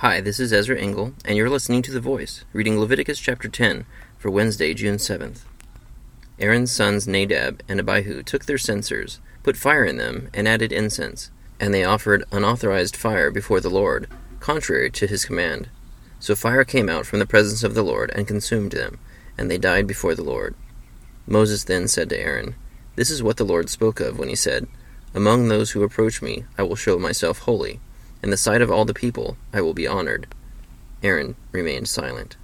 Hi, this is Ezra Engel, and you're listening to The Voice, reading Leviticus chapter 10 for Wednesday, June 7th. Aaron's sons Nadab and Abihu took their censers, put fire in them, and added incense, and they offered unauthorized fire before the Lord, contrary to his command. So fire came out from the presence of the Lord and consumed them, and they died before the Lord. Moses then said to Aaron, This is what the Lord spoke of when he said, Among those who approach me I will show myself holy in the sight of all the people I will be honored. Aaron remained silent.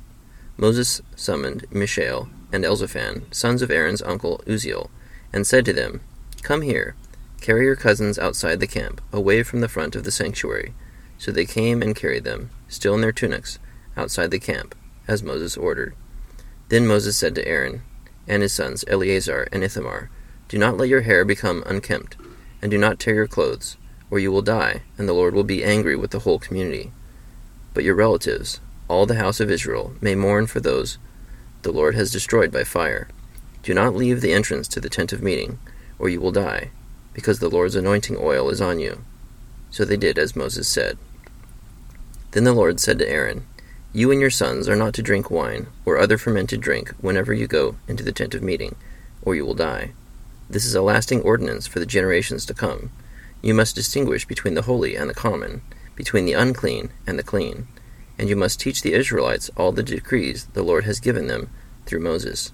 Moses summoned Mishael and Elzaphan, sons of Aaron's uncle Uzziel, and said to them, Come here, carry your cousins outside the camp, away from the front of the sanctuary. So they came and carried them, still in their tunics, outside the camp, as Moses ordered. Then Moses said to Aaron and his sons Eleazar and Ithamar, Do not let your hair become unkempt, and do not tear your clothes or you will die, and the Lord will be angry with the whole community. But your relatives, all the house of Israel, may mourn for those the Lord has destroyed by fire. Do not leave the entrance to the tent of meeting, or you will die, because the Lord's anointing oil is on you. So they did as Moses said. Then the Lord said to Aaron, You and your sons are not to drink wine or other fermented drink whenever you go into the tent of meeting, or you will die. This is a lasting ordinance for the generations to come you must distinguish between the holy and the common, between the unclean and the clean, and you must teach the Israelites all the decrees the Lord has given them through Moses.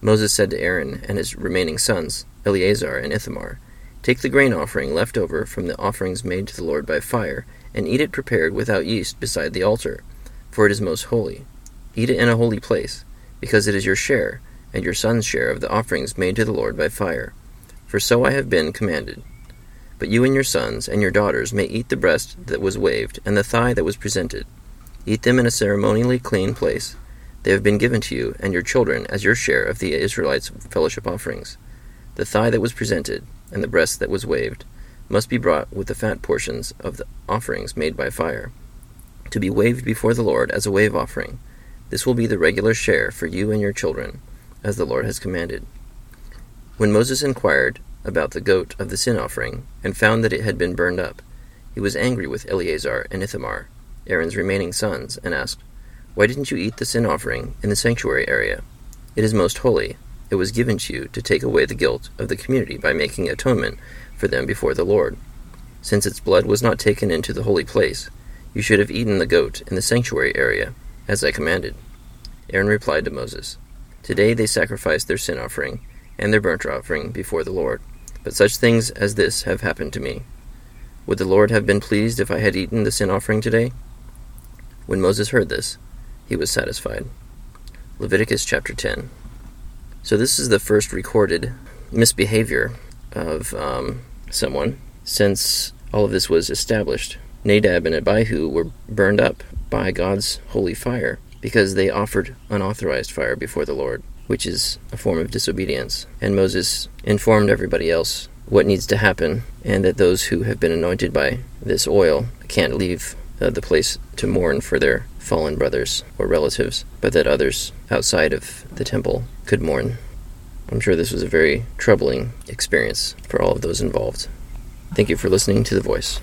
Moses said to Aaron and his remaining sons, Eleazar and Ithamar, Take the grain offering left over from the offerings made to the Lord by fire, and eat it prepared without yeast beside the altar, for it is most holy. Eat it in a holy place, because it is your share, and your son's share of the offerings made to the Lord by fire. For so I have been commanded. But you and your sons and your daughters may eat the breast that was waved, and the thigh that was presented. Eat them in a ceremonially clean place. They have been given to you and your children as your share of the Israelites' fellowship offerings. The thigh that was presented, and the breast that was waved, must be brought with the fat portions of the offerings made by fire, to be waved before the Lord as a wave offering. This will be the regular share for you and your children, as the Lord has commanded. When Moses inquired about the goat of the sin offering, and found that it had been burned up. He was angry with Eleazar and Ithamar, Aaron's remaining sons, and asked, Why didn't you eat the sin offering in the sanctuary area? It is most holy. It was given to you to take away the guilt of the community by making atonement for them before the Lord. Since its blood was not taken into the holy place, you should have eaten the goat in the sanctuary area, as I commanded. Aaron replied to Moses, Today they sacrificed their sin offering and their burnt offering before the Lord. But such things as this have happened to me. Would the Lord have been pleased if I had eaten the sin offering today? When Moses heard this, he was satisfied. Leviticus chapter 10. So, this is the first recorded misbehavior of um, someone since all of this was established. Nadab and Abihu were burned up by God's holy fire because they offered unauthorized fire before the Lord which is a form of disobedience. And Moses informed everybody else what needs to happen, and that those who have been anointed by this oil can't leave uh, the place to mourn for their fallen brothers or relatives, but that others outside of the temple could mourn. I'm sure this was a very troubling experience for all of those involved. Thank you for listening to The Voice.